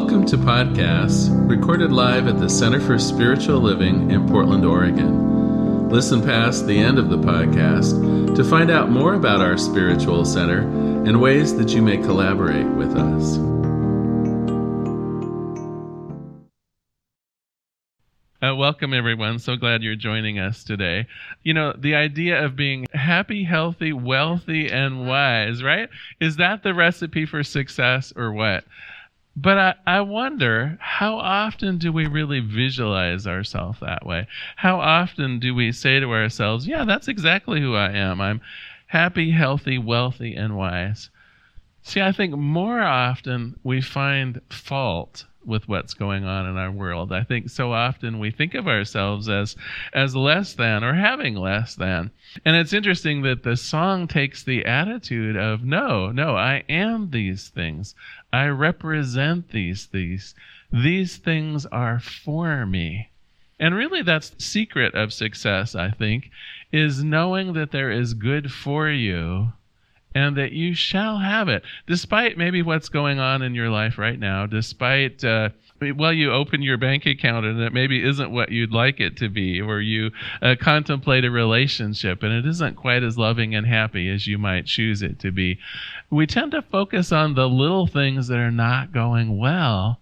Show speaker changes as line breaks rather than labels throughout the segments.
Welcome to podcasts recorded live at the Center for Spiritual Living in Portland, Oregon. Listen past the end of the podcast to find out more about our spiritual center and ways that you may collaborate with us. Uh, welcome, everyone. So glad you're joining us today. You know, the idea of being happy, healthy, wealthy, and wise, right? Is that the recipe for success or what? But I, I wonder how often do we really visualize ourselves that way? How often do we say to ourselves, yeah, that's exactly who I am? I'm happy, healthy, wealthy, and wise. See, I think more often we find fault with what's going on in our world. I think so often we think of ourselves as as less than or having less than. And it's interesting that the song takes the attitude of no, no, I am these things. I represent these things. These things are for me. And really that's the secret of success, I think, is knowing that there is good for you and that you shall have it, despite maybe what's going on in your life right now, despite. Uh, well, you open your bank account and it maybe isn't what you'd like it to be, or you uh, contemplate a relationship and it isn't quite as loving and happy as you might choose it to be. We tend to focus on the little things that are not going well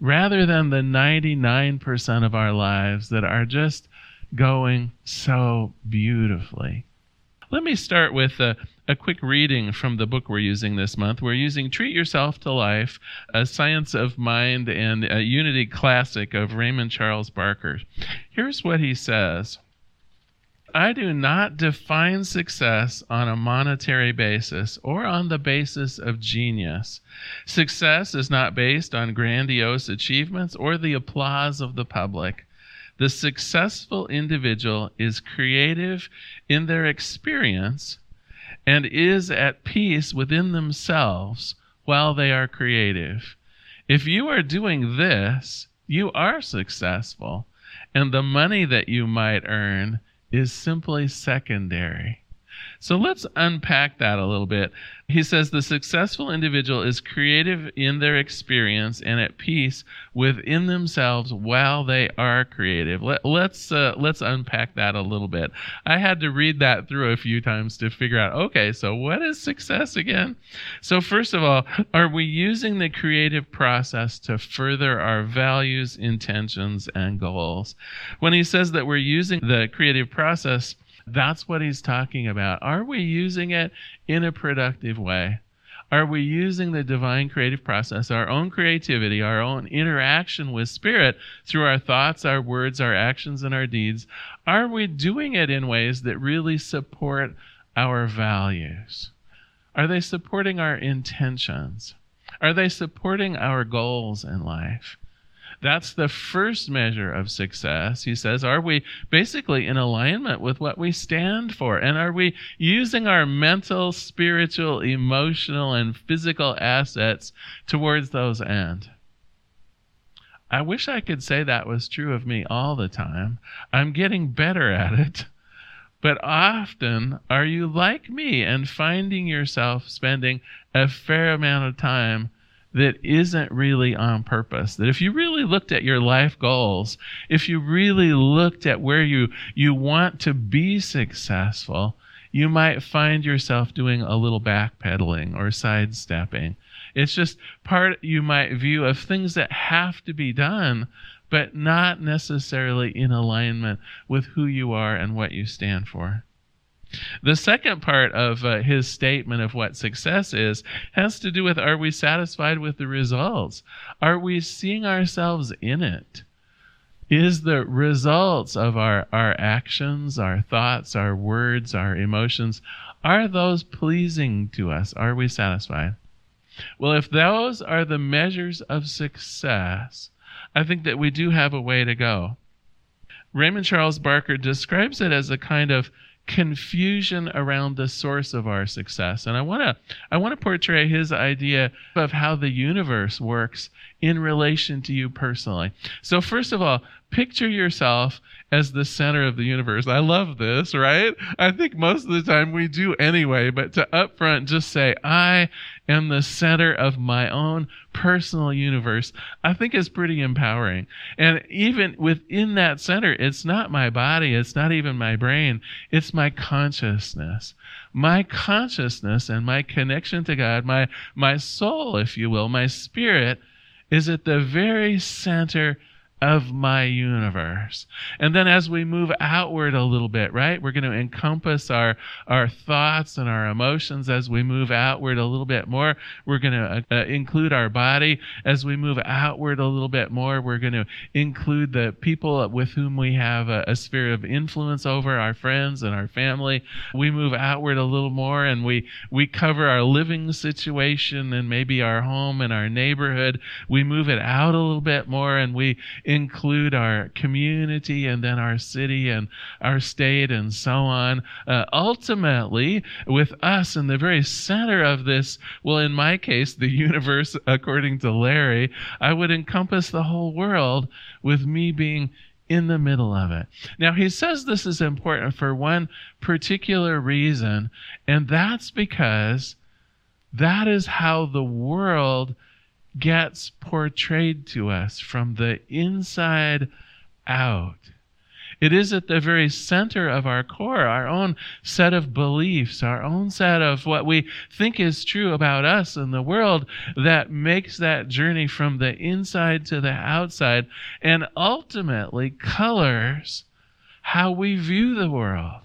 rather than the 99% of our lives that are just going so beautifully. Let me start with a, a quick reading from the book we're using this month. We're using Treat Yourself to Life, a Science of Mind and a Unity classic of Raymond Charles Barker. Here's what he says. I do not define success on a monetary basis or on the basis of genius. Success is not based on grandiose achievements or the applause of the public. The successful individual is creative in their experience and is at peace within themselves while they are creative. If you are doing this, you are successful, and the money that you might earn is simply secondary. So let's unpack that a little bit. He says the successful individual is creative in their experience and at peace within themselves while they are creative. Let, us let's, uh, let's unpack that a little bit. I had to read that through a few times to figure out. Okay, so what is success again? So first of all, are we using the creative process to further our values, intentions, and goals? When he says that we're using the creative process that's what he's talking about. Are we using it in a productive way? Are we using the divine creative process, our own creativity, our own interaction with Spirit through our thoughts, our words, our actions, and our deeds? Are we doing it in ways that really support our values? Are they supporting our intentions? Are they supporting our goals in life? That's the first measure of success. He says, Are we basically in alignment with what we stand for? And are we using our mental, spiritual, emotional, and physical assets towards those ends? I wish I could say that was true of me all the time. I'm getting better at it. But often, are you like me and finding yourself spending a fair amount of time that isn't really on purpose. That if you really looked at your life goals, if you really looked at where you, you want to be successful, you might find yourself doing a little backpedaling or sidestepping. It's just part you might view of things that have to be done, but not necessarily in alignment with who you are and what you stand for. The second part of uh, his statement of what success is has to do with are we satisfied with the results? Are we seeing ourselves in it? Is the results of our, our actions, our thoughts, our words, our emotions, are those pleasing to us? Are we satisfied? Well, if those are the measures of success, I think that we do have a way to go. Raymond Charles Barker describes it as a kind of confusion around the source of our success. And I want to I want to portray his idea of how the universe works in relation to you personally. So, first of all, picture yourself as the center of the universe. I love this, right? I think most of the time we do anyway, but to upfront just say, I am the center of my own personal universe, I think is pretty empowering. And even within that center, it's not my body, it's not even my brain, it's my consciousness. My consciousness and my connection to God, my, my soul, if you will, my spirit, is at the very center of my universe. And then as we move outward a little bit, right? We're going to encompass our our thoughts and our emotions as we move outward a little bit more. We're going to uh, uh, include our body as we move outward a little bit more. We're going to include the people with whom we have a, a sphere of influence over, our friends and our family. We move outward a little more and we we cover our living situation and maybe our home and our neighborhood. We move it out a little bit more and we include our community and then our city and our state and so on. Uh, ultimately, with us in the very center of this, well, in my case, the universe, according to Larry, I would encompass the whole world with me being in the middle of it. Now, he says this is important for one particular reason, and that's because that is how the world gets portrayed to us from the inside out. It is at the very center of our core, our own set of beliefs, our own set of what we think is true about us and the world that makes that journey from the inside to the outside and ultimately colors how we view the world.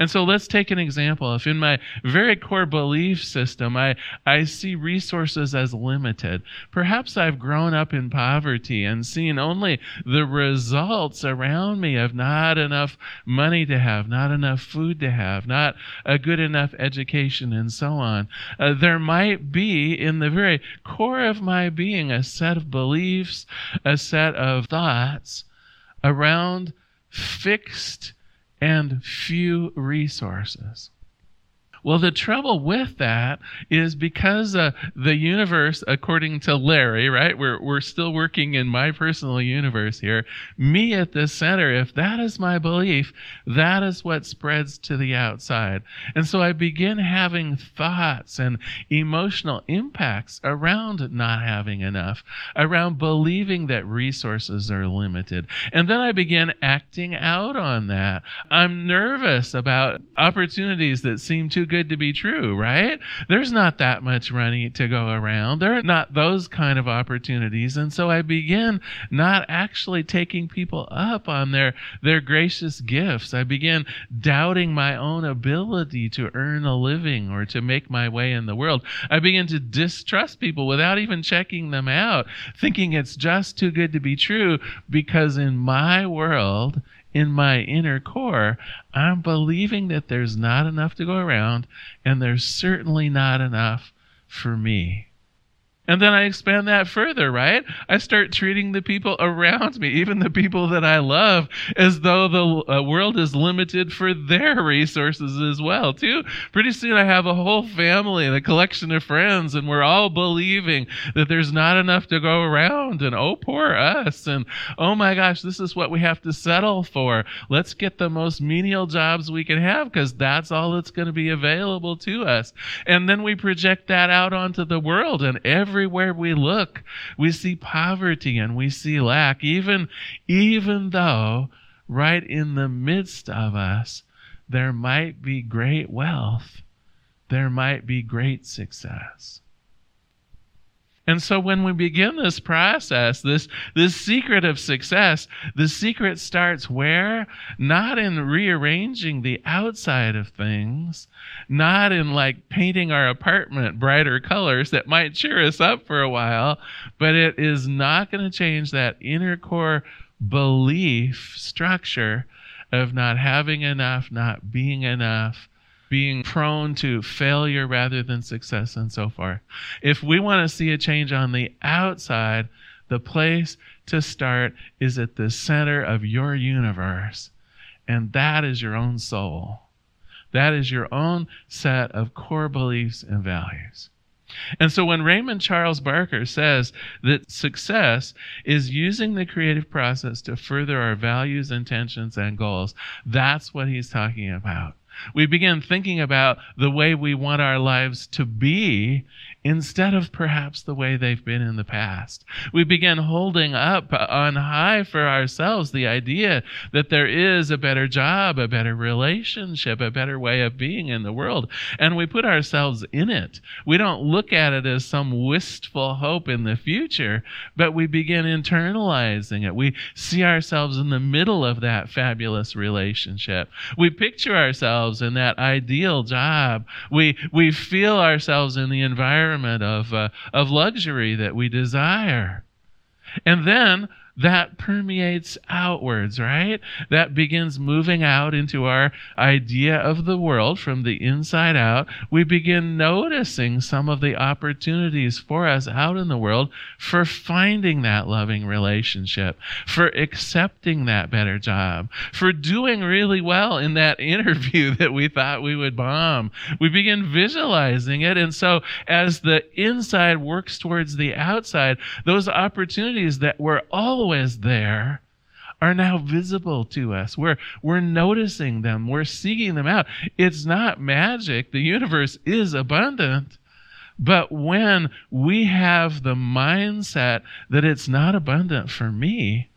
And so let's take an example. If in my very core belief system I, I see resources as limited, perhaps I've grown up in poverty and seen only the results around me of not enough money to have, not enough food to have, not a good enough education, and so on. Uh, there might be in the very core of my being a set of beliefs, a set of thoughts around fixed and few resources. Well, the trouble with that is because uh, the universe, according to Larry, right? We're, we're still working in my personal universe here. Me at the center, if that is my belief, that is what spreads to the outside. And so I begin having thoughts and emotional impacts around not having enough, around believing that resources are limited. And then I begin acting out on that. I'm nervous about opportunities that seem too good to be true, right? There's not that much money to go around. There are not those kind of opportunities. And so I begin not actually taking people up on their, their gracious gifts. I begin doubting my own ability to earn a living or to make my way in the world. I begin to distrust people without even checking them out, thinking it's just too good to be true because in my world, in my inner core, I'm believing that there's not enough to go around, and there's certainly not enough for me. And then I expand that further, right? I start treating the people around me, even the people that I love, as though the uh, world is limited for their resources as well, too. Pretty soon I have a whole family and a collection of friends, and we're all believing that there's not enough to go around, and oh, poor us, and oh my gosh, this is what we have to settle for. Let's get the most menial jobs we can have because that's all that's going to be available to us. And then we project that out onto the world, and every everywhere we look, we see poverty and we see lack, even, even though right in the midst of us, there might be great wealth, there might be great success. And so when we begin this process, this, this secret of success, the secret starts where? Not in rearranging the outside of things, not in like painting our apartment brighter colors that might cheer us up for a while, but it is not going to change that inner core belief structure of not having enough, not being enough, being prone to failure rather than success and so forth. If we want to see a change on the outside, the place to start is at the center of your universe, and that is your own soul. That is your own set of core beliefs and values. And so when Raymond Charles Barker says that success is using the creative process to further our values, intentions, and goals, that's what he's talking about. We begin thinking about the way we want our lives to be instead of perhaps the way they've been in the past. We begin holding up on high for ourselves the idea that there is a better job, a better relationship, a better way of being in the world, and we put ourselves in it. We don't look at it as some wistful hope in the future, but we begin internalizing it. We see ourselves in the middle of that fabulous relationship. We picture ourselves in that ideal job. We we feel ourselves in the environment environment of, uh, of luxury that we desire. And then that permeates outwards, right? That begins moving out into our idea of the world from the inside out. We begin noticing some of the opportunities for us out in the world for finding that loving relationship, for accepting that better job, for doing really well in that interview that we thought we would bomb. We begin visualizing it. And so as the inside works towards the outside, those opportunities that were always always there are now visible to us. We're, we're noticing them. We're seeking them out. It's not magic. The universe is abundant. But when we have the mindset that it's not abundant for me,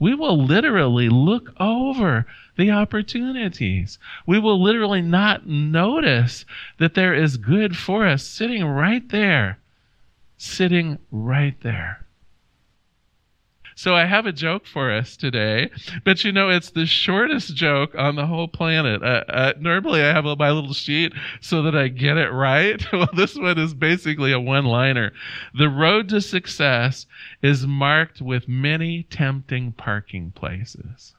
we will literally look over the opportunities. We will literally not notice that there is good for us sitting right there. Sitting right there. So I have a joke for us today, but you know, it's the shortest joke on the whole planet. Uh, uh, normally I have my little sheet so that I get it right. well, this one is basically a one liner. The road to success is marked with many tempting parking places.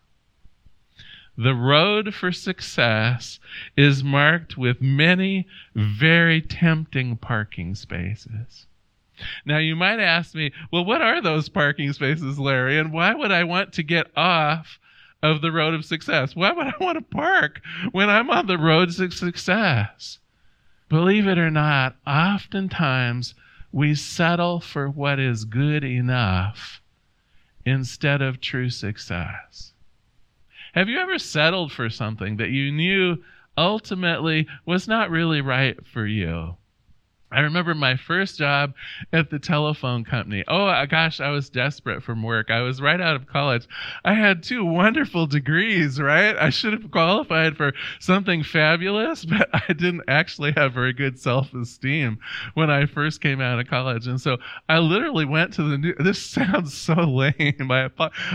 The road for success is marked with many very tempting parking spaces. Now, you might ask me, well, what are those parking spaces, Larry? And why would I want to get off of the road of success? Why would I want to park when I'm on the road to success? Believe it or not, oftentimes we settle for what is good enough instead of true success. Have you ever settled for something that you knew ultimately was not really right for you? I remember my first job at the telephone company. Oh uh, gosh, I was desperate from work. I was right out of college. I had two wonderful degrees, right? I should have qualified for something fabulous, but I didn't actually have very good self-esteem when I first came out of college. And so I literally went to the new this sounds so lame. I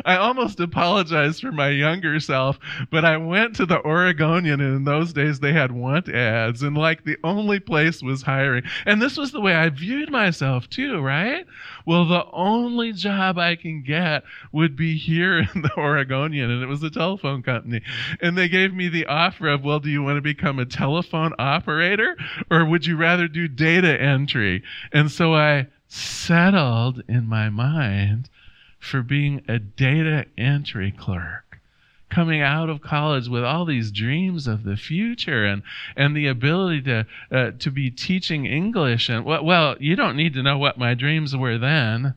I almost apologized for my younger self, but I went to the Oregonian and in those days they had want ads and like the only place was hiring and this was the way I viewed myself too, right? Well, the only job I can get would be here in the Oregonian, and it was a telephone company. And they gave me the offer of, well, do you want to become a telephone operator or would you rather do data entry? And so I settled in my mind for being a data entry clerk coming out of college with all these dreams of the future and and the ability to uh, to be teaching English and well, well, you don't need to know what my dreams were then,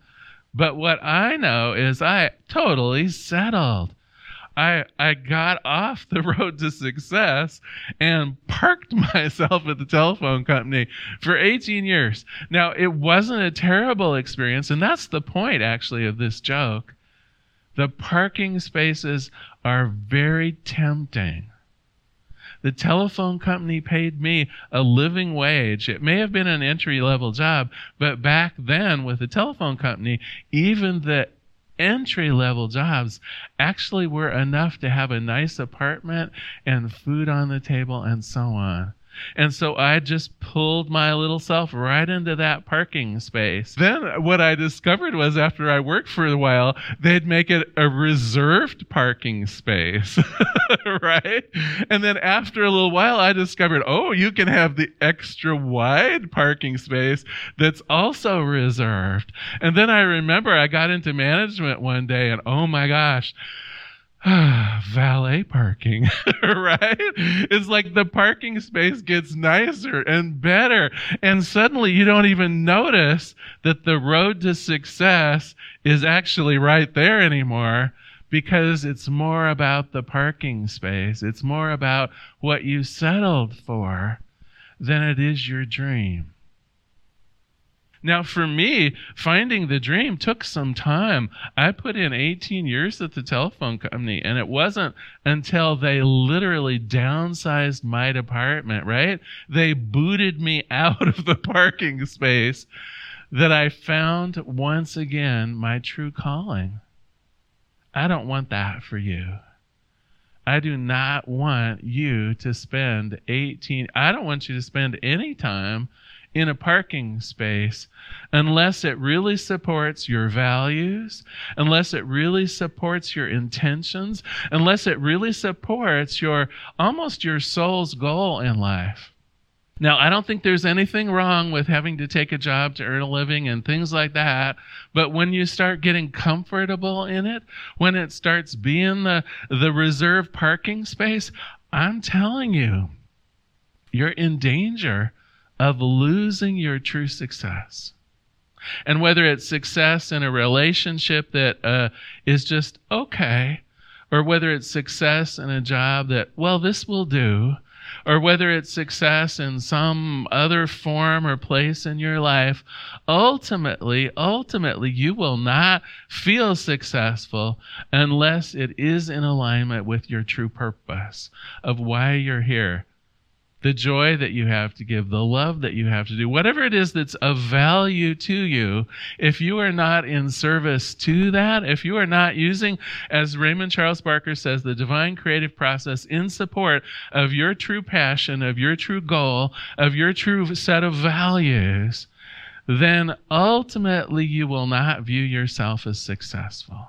but what I know is I totally settled. I I got off the road to success and parked myself at the telephone company for 18 years. Now, it wasn't a terrible experience and that's the point actually of this joke the parking spaces are very tempting. The telephone company paid me a living wage. It may have been an entry level job, but back then with the telephone company, even the entry level jobs actually were enough to have a nice apartment and food on the table and so on. And so I just pulled my little self right into that parking space. Then what I discovered was after I worked for a while, they'd make it a reserved parking space. right? And then after a little while, I discovered, oh, you can have the extra wide parking space that's also reserved. And then I remember I got into management one day and oh my gosh, valet parking, right? It's like the parking space gets nicer and better. And suddenly you don't even notice that the road to success is actually right there anymore because it's more about the parking space. It's more about what you settled for than it is your dream. Now, for me, finding the dream took some time. I put in 18 years at the telephone company, and it wasn't until they literally downsized my department, right? They booted me out of the parking space that I found once again my true calling. I don't want that for you. I do not want you to spend 18 I don't want you to spend any time in a parking space unless it really supports your values, unless it really supports your intentions, unless it really supports your almost your soul's goal in life. Now, I don't think there's anything wrong with having to take a job to earn a living and things like that. But when you start getting comfortable in it, when it starts being the, the reserve parking space, I'm telling you, you're in danger of losing your true success. And whether it's success in a relationship that uh, is just okay, or whether it's success in a job that, well, this will do, or whether it's success in some other form or place in your life, ultimately, ultimately, you will not feel successful unless it is in alignment with your true purpose of why you're here the joy that you have to give, the love that you have to do, whatever it is that's of value to you, if you are not in service to that, if you are not using, as Raymond Charles Barker says, the divine creative process in support of your true passion, of your true goal, of your true set of values, then ultimately you will not view yourself as successful.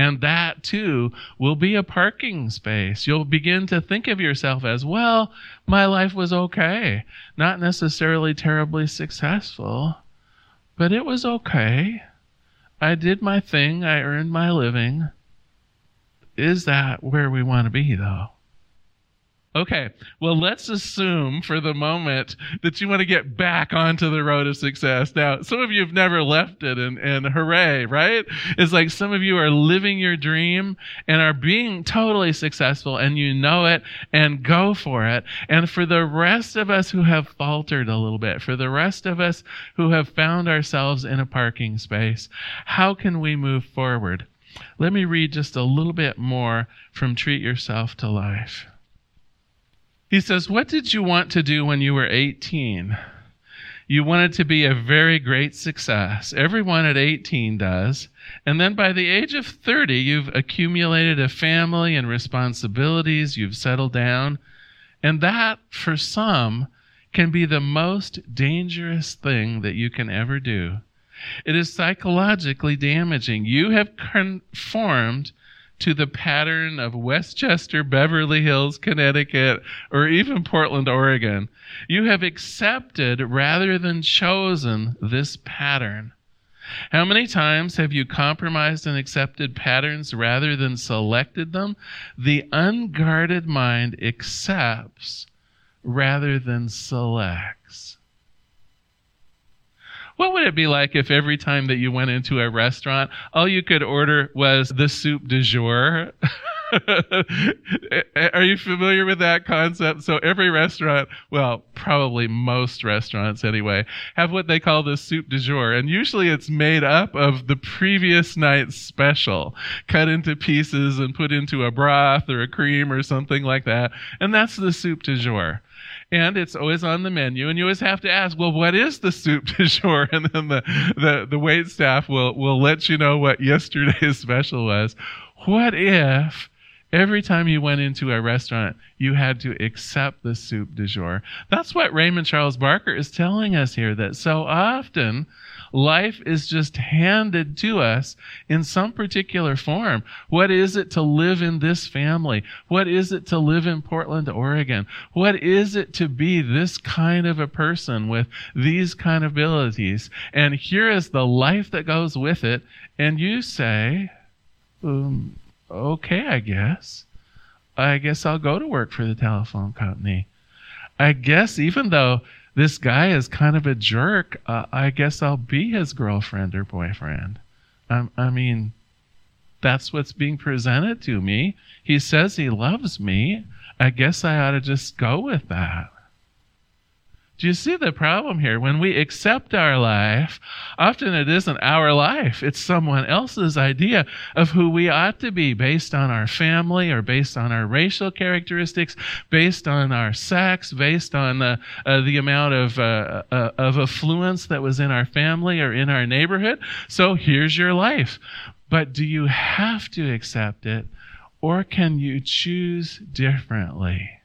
And that too will be a parking space. You'll begin to think of yourself as, well, my life was okay. Not necessarily terribly successful, but it was okay. I did my thing, I earned my living. Is that where we want to be, though? Okay, well, let's assume for the moment that you want to get back onto the road of success. Now, some of you have never left it, and, and hooray, right? It's like some of you are living your dream and are being totally successful, and you know it, and go for it. And for the rest of us who have faltered a little bit, for the rest of us who have found ourselves in a parking space, how can we move forward? Let me read just a little bit more from Treat Yourself to Life. He says, What did you want to do when you were 18? You wanted to be a very great success. Everyone at 18 does. And then by the age of 30, you've accumulated a family and responsibilities, you've settled down. And that, for some, can be the most dangerous thing that you can ever do. It is psychologically damaging. You have conformed to the pattern of Westchester, Beverly Hills, Connecticut, or even Portland, Oregon. You have accepted rather than chosen this pattern. How many times have you compromised and accepted patterns rather than selected them? The unguarded mind accepts rather than selects. What would it be like if every time that you went into a restaurant, all you could order was the soup du jour? Are you familiar with that concept? So every restaurant, well, probably most restaurants anyway, have what they call the soup du jour. And usually it's made up of the previous night's special, cut into pieces and put into a broth or a cream or something like that. And that's the soup du jour and it's always on the menu and you always have to ask well what is the soup du jour and then the, the, the wait staff will, will let you know what yesterday's special was what if every time you went into a restaurant you had to accept the soup du jour that's what raymond charles barker is telling us here that so often Life is just handed to us in some particular form. What is it to live in this family? What is it to live in Portland, Oregon? What is it to be this kind of a person with these kind of abilities? And here is the life that goes with it. And you say, um, okay, I guess. I guess I'll go to work for the telephone company. I guess even though this guy is kind of a jerk, uh, I guess I'll be his girlfriend or boyfriend. Um, I mean, that's what's being presented to me. He says he loves me. I guess I ought to just go with that. Do you see the problem here? When we accept our life, often it isn't our life, it's someone else's idea of who we ought to be based on our family or based on our racial characteristics, based on our sex, based on uh, uh, the amount of, uh, uh of affluence that was in our family or in our neighborhood. So here's your life. But do you have to accept it or can you choose differently?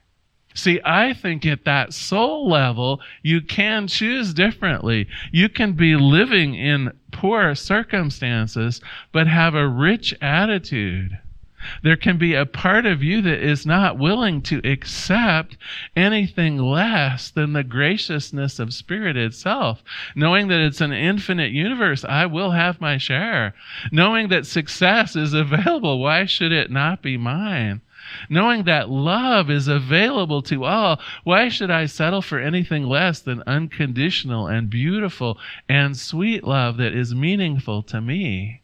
See, I think at that soul level, you can choose differently. You can be living in poor circumstances, but have a rich attitude. There can be a part of you that is not willing to accept anything less than the graciousness of Spirit itself. Knowing that it's an infinite universe, I will have my share. Knowing that success is available, why should it not be mine? Knowing that love is available to all, why should I settle for anything less than unconditional and beautiful and sweet love that is meaningful to me?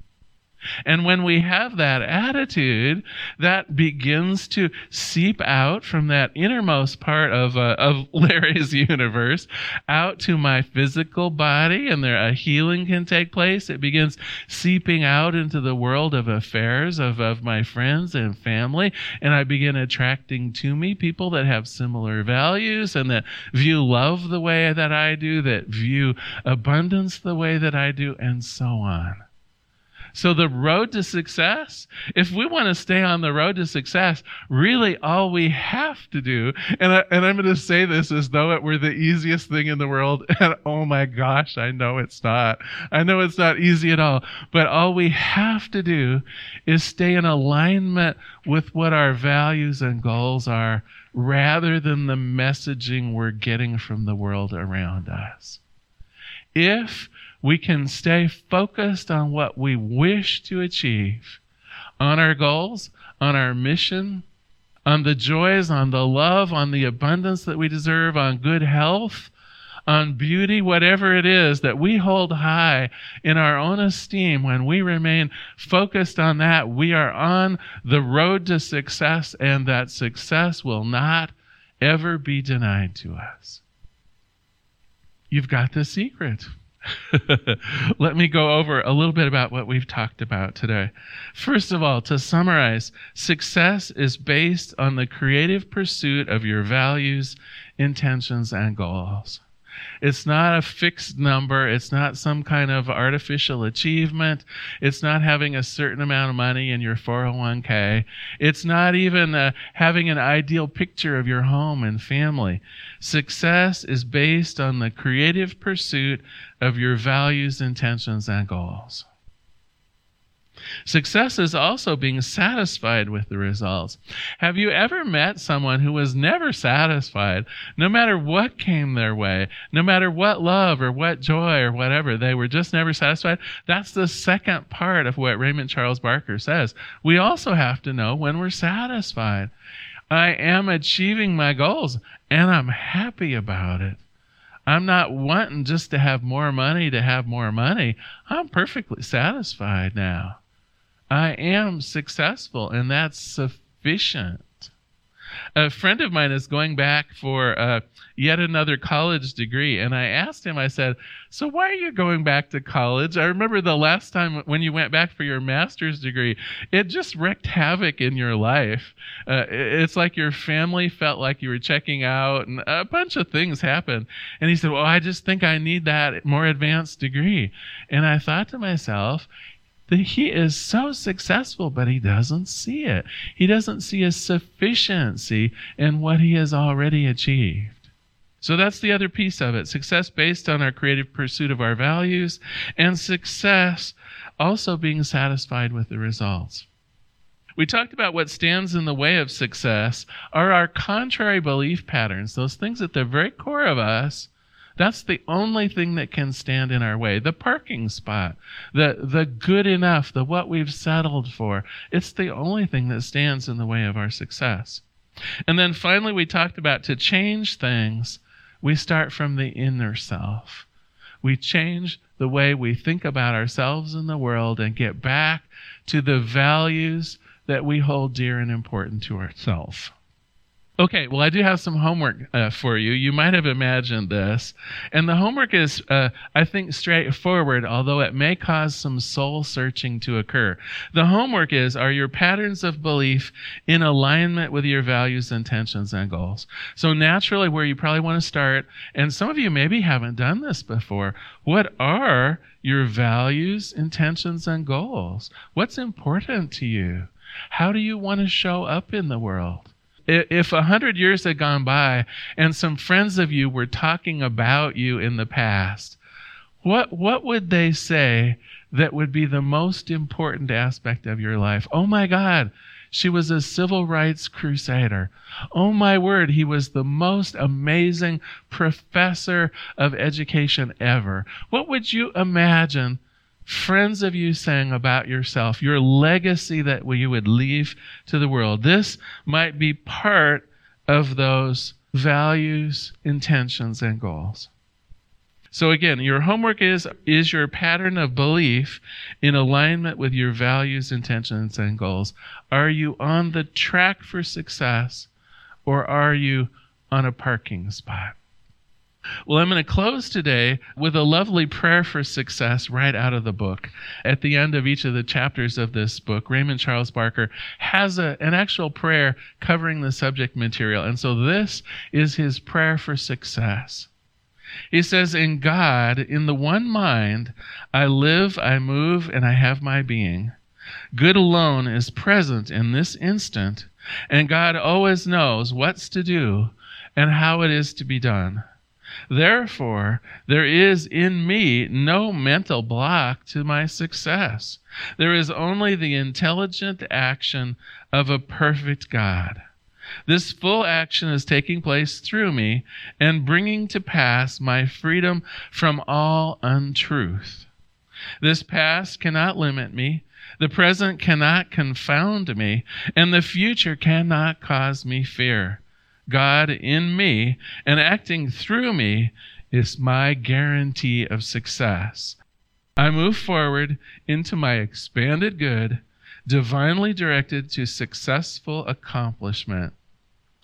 And when we have that attitude, that begins to seep out from that innermost part of, uh, of Larry's universe out to my physical body, and there a healing can take place. It begins seeping out into the world of affairs of, of my friends and family, and I begin attracting to me people that have similar values and that view love the way that I do, that view abundance the way that I do, and so on. So, the road to success, if we want to stay on the road to success, really all we have to do, and, I, and I'm going to say this as though it were the easiest thing in the world, and oh my gosh, I know it's not. I know it's not easy at all, but all we have to do is stay in alignment with what our values and goals are rather than the messaging we're getting from the world around us. If we can stay focused on what we wish to achieve, on our goals, on our mission, on the joys, on the love, on the abundance that we deserve, on good health, on beauty, whatever it is that we hold high in our own esteem, when we remain focused on that, we are on the road to success, and that success will not ever be denied to us. You've got the secret. Let me go over a little bit about what we've talked about today. First of all, to summarize, success is based on the creative pursuit of your values, intentions, and goals. It's not a fixed number. It's not some kind of artificial achievement. It's not having a certain amount of money in your 401k. It's not even uh, having an ideal picture of your home and family. Success is based on the creative pursuit of your values, intentions, and goals. Success is also being satisfied with the results. Have you ever met someone who was never satisfied, no matter what came their way, no matter what love or what joy or whatever, they were just never satisfied? That's the second part of what Raymond Charles Barker says. We also have to know when we're satisfied. I am achieving my goals and I'm happy about it. I'm not wanting just to have more money to have more money. I'm perfectly satisfied now. I am successful, and that's sufficient. A friend of mine is going back for uh, yet another college degree, and I asked him, I said, So why are you going back to college? I remember the last time when you went back for your master's degree, it just wreaked havoc in your life. Uh, it's like your family felt like you were checking out, and a bunch of things happened. And he said, Well, I just think I need that more advanced degree. And I thought to myself, that he is so successful, but he doesn't see it. He doesn't see a sufficiency in what he has already achieved. So that's the other piece of it success based on our creative pursuit of our values, and success also being satisfied with the results. We talked about what stands in the way of success are our contrary belief patterns, those things at the very core of us That's the only thing that can stand in our way. The parking spot, the, the good enough, the what we've settled for. It's the only thing that stands in the way of our success. And then finally, we talked about to change things, we start from the inner self. We change the way we think about ourselves and the world and get back to the values that we hold dear and important to ourselves. Okay, well, I do have some homework uh, for you. You might have imagined this. And the homework is, uh, I think, straightforward, although it may cause some soul searching to occur. The homework is Are your patterns of belief in alignment with your values, intentions, and goals? So, naturally, where you probably want to start, and some of you maybe haven't done this before, what are your values, intentions, and goals? What's important to you? How do you want to show up in the world? If a hundred years had gone by and some friends of you were talking about you in the past, what what would they say that would be the most important aspect of your life? Oh my God, she was a civil rights crusader. Oh my word, he was the most amazing professor of education ever. What would you imagine friends of you saying about yourself, your legacy that you would leave to the world. This might be part of those values, intentions, and goals. So again, your homework is is your pattern of belief in alignment with your values, intentions, and goals. Are you on the track for success or are you on a parking spot? Well, I'm going to close today with a lovely prayer for success right out of the book. At the end of each of the chapters of this book, Raymond Charles Barker has a, an actual prayer covering the subject material. And so this is his prayer for success. He says, In God, in the one mind, I live, I move, and I have my being. Good alone is present in this instant, and God always knows what's to do and how it is to be done. Therefore, there is in me no mental block to my success. There is only the intelligent action of a perfect God. This full action is taking place through me and bringing to pass my freedom from all untruth. This past cannot limit me, the present cannot confound me, and the future cannot cause me fear. God in me and acting through me is my guarantee of success. I move forward into my expanded good, divinely directed to successful accomplishment.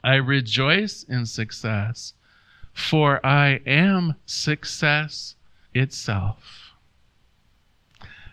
I rejoice in success, for I am success itself.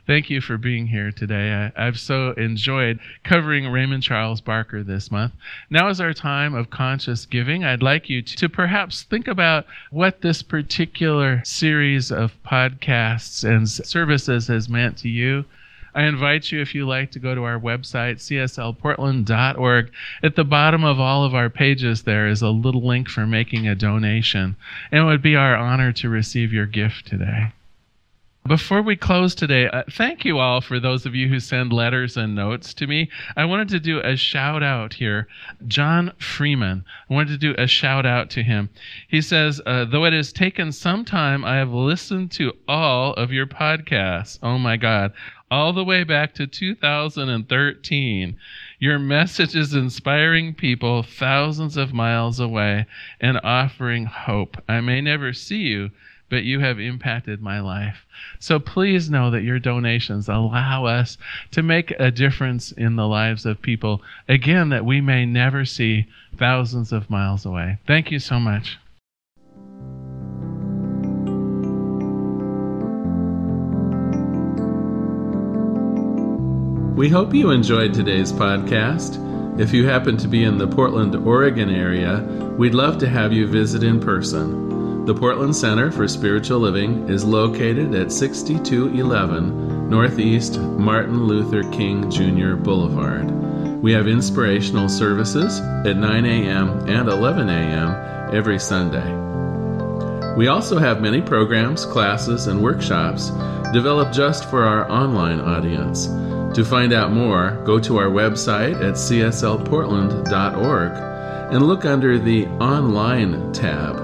Thank you for being here today. I, have so enjoyed covering Raymond Charles Barker this month. Now is our time of conscious giving. I'd like you to, to perhaps think about what this particular series of podcasts and services has meant to you. I invite you, if you like, to go to our website, cslportland.org. At the bottom of all of our pages, there is a little link for making a donation. And it would be our honor to receive your gift today. Before we close today, uh, thank you all for those of you who send letters and notes to me. I wanted to do a shout out here. John Freeman, I wanted to do a shout out to him. He says, uh, Though it has taken some time, I have listened to all of your podcasts. Oh my God. All the way back to 2013. Your message is inspiring people thousands of miles away and offering hope. I may never see you but you have impacted my life. So please know that your donations allow us to make a difference in the lives of people, again, that we may never see thousands of miles away. Thank you so much. We hope you enjoyed today's podcast. If you happen to be in the Portland, Oregon area, we'd love to have you visit in person. The Portland Center for Spiritual Living is located at 6211 Northeast Martin Luther King Jr. Boulevard. We have inspirational services at 9 a.m. and 11 a.m. every Sunday. We also have many programs, classes, and workshops developed just for our online audience. To find out more, go to our website at cslportland.org and look under the Online tab.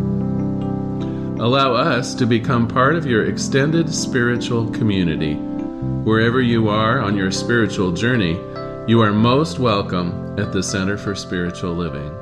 Allow us to become part of your extended spiritual community. Wherever you are on your spiritual journey, you are most welcome at the Center for Spiritual Living.